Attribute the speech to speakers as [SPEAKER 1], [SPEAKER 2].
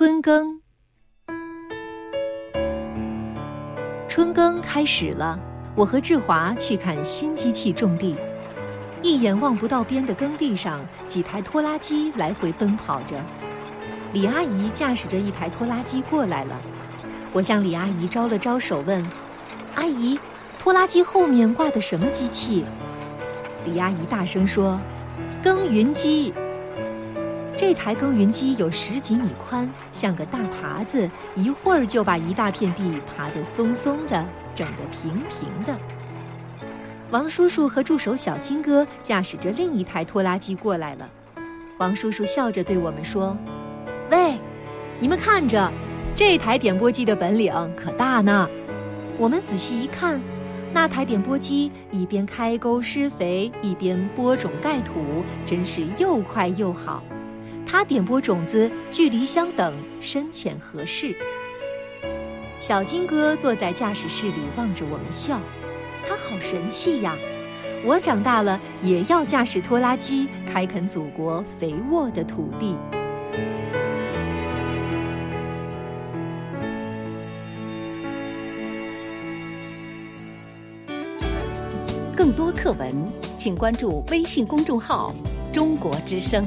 [SPEAKER 1] 春耕，春耕开始了。我和志华去看新机器种地，一眼望不到边的耕地上，几台拖拉机来回奔跑着。李阿姨驾驶着一台拖拉机过来了，我向李阿姨招了招手，问：“阿姨，拖拉机后面挂的什么机器？”李阿姨大声说：“耕耘机。”这台耕耘机有十几米宽，像个大耙子，一会儿就把一大片地耙得松松的，整得平平的。王叔叔和助手小金哥驾驶着另一台拖拉机过来了。王叔叔笑着对我们说：“喂，你们看着，这台点播机的本领可大呢。”我们仔细一看，那台点播机一边开沟施肥，一边播种盖土，真是又快又好。它点播种子，距离相等，深浅合适。小金哥坐在驾驶室里望着我们笑，他好神气呀！我长大了也要驾驶拖拉机，开垦祖国肥沃的土地。
[SPEAKER 2] 更多课文，请关注微信公众号“中国之声”。